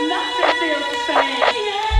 nothing feels the same.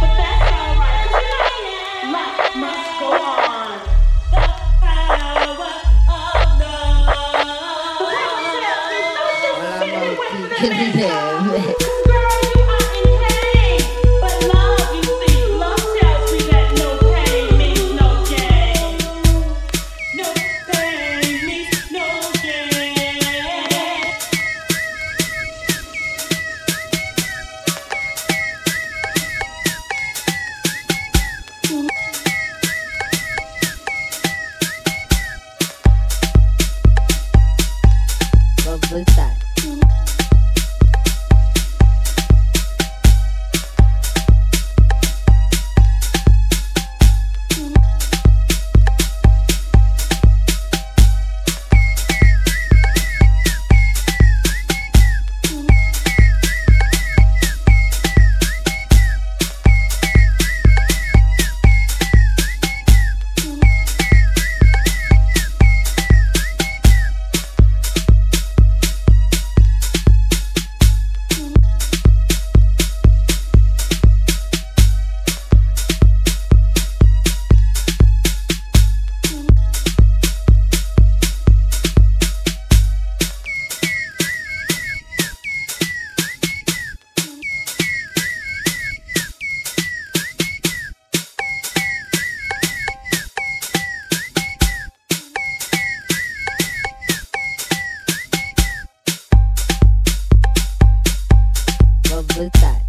with that.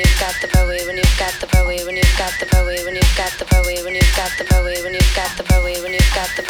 you've got the poet, when you've got the poet, when you've got the poet, when you've got the poet, when you've got the poet, when you've got the poet, when you've got the poet, when you've got the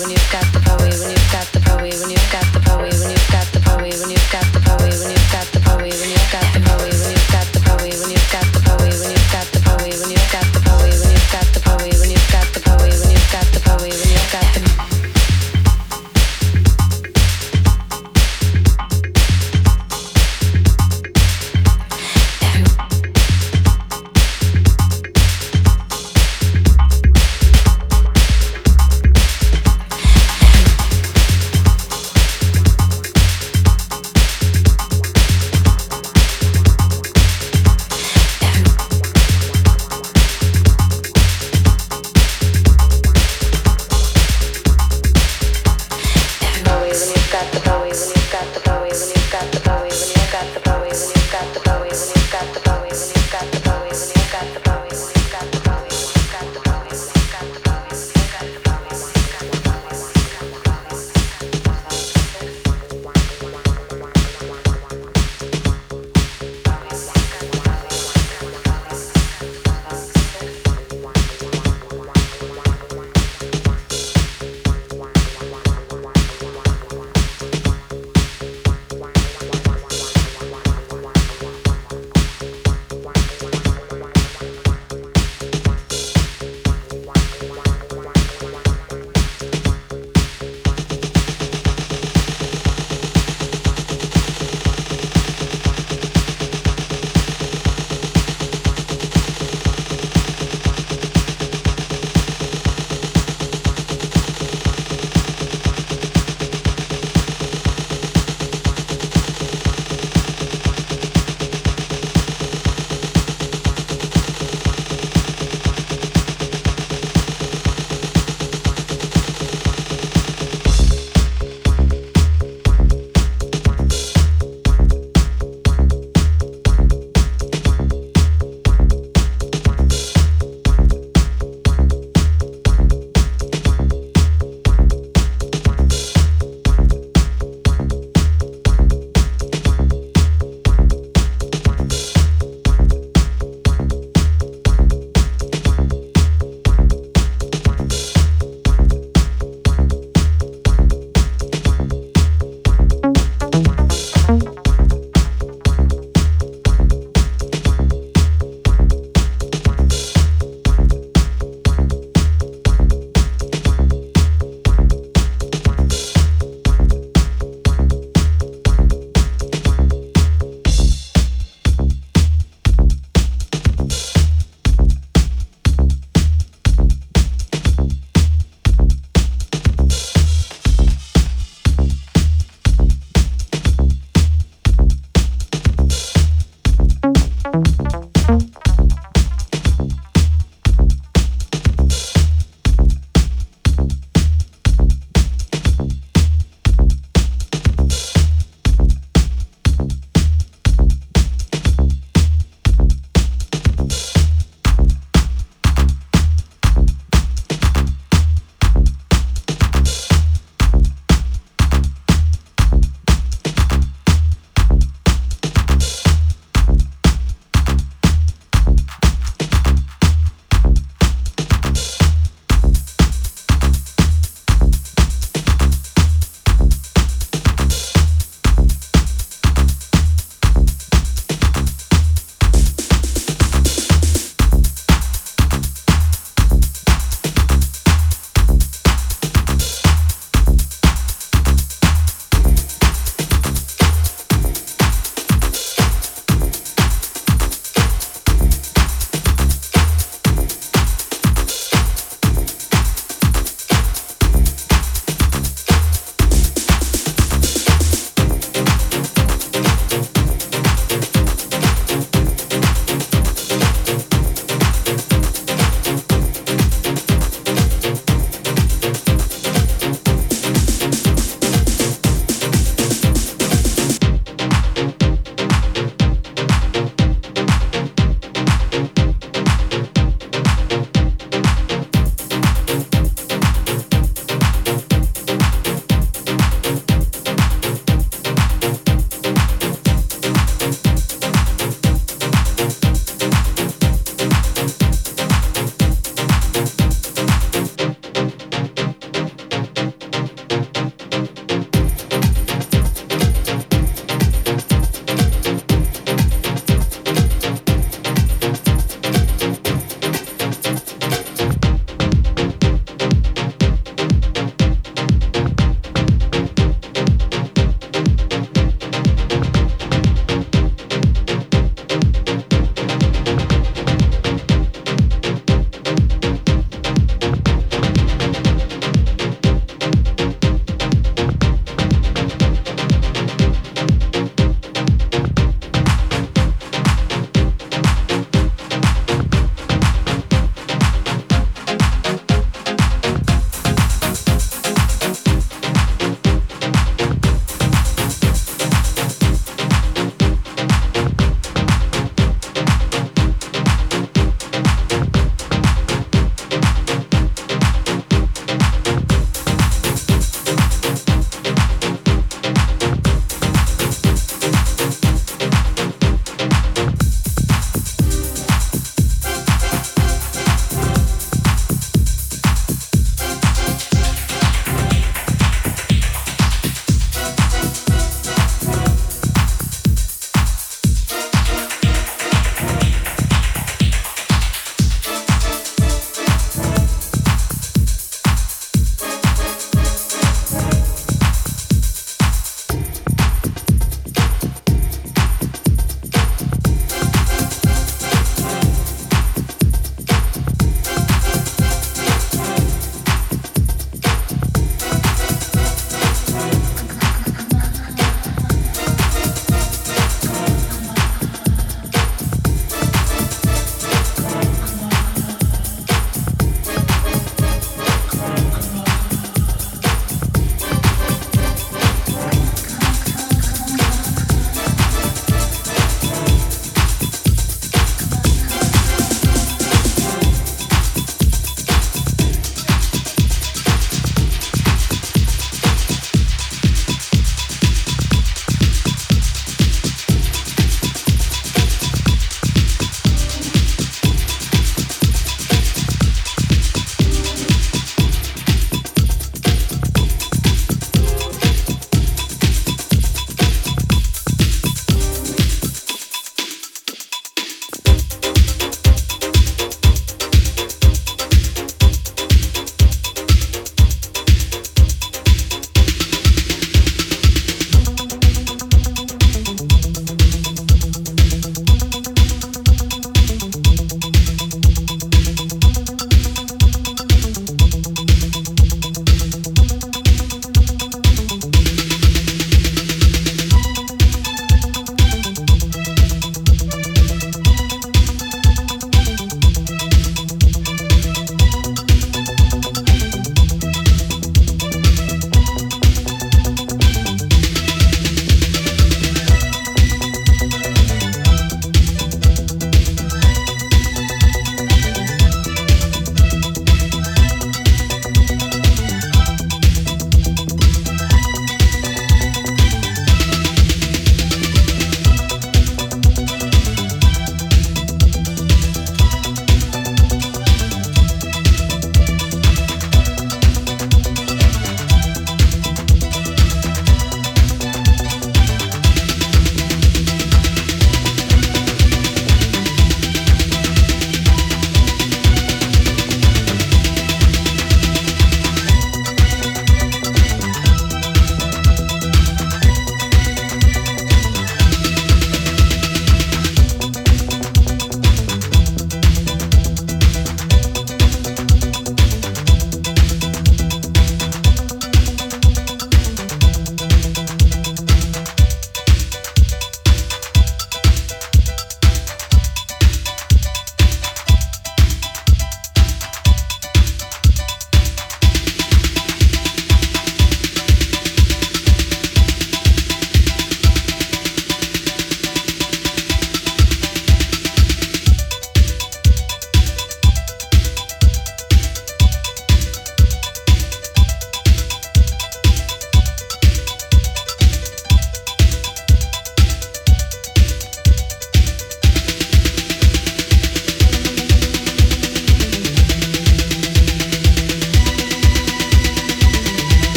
when you've got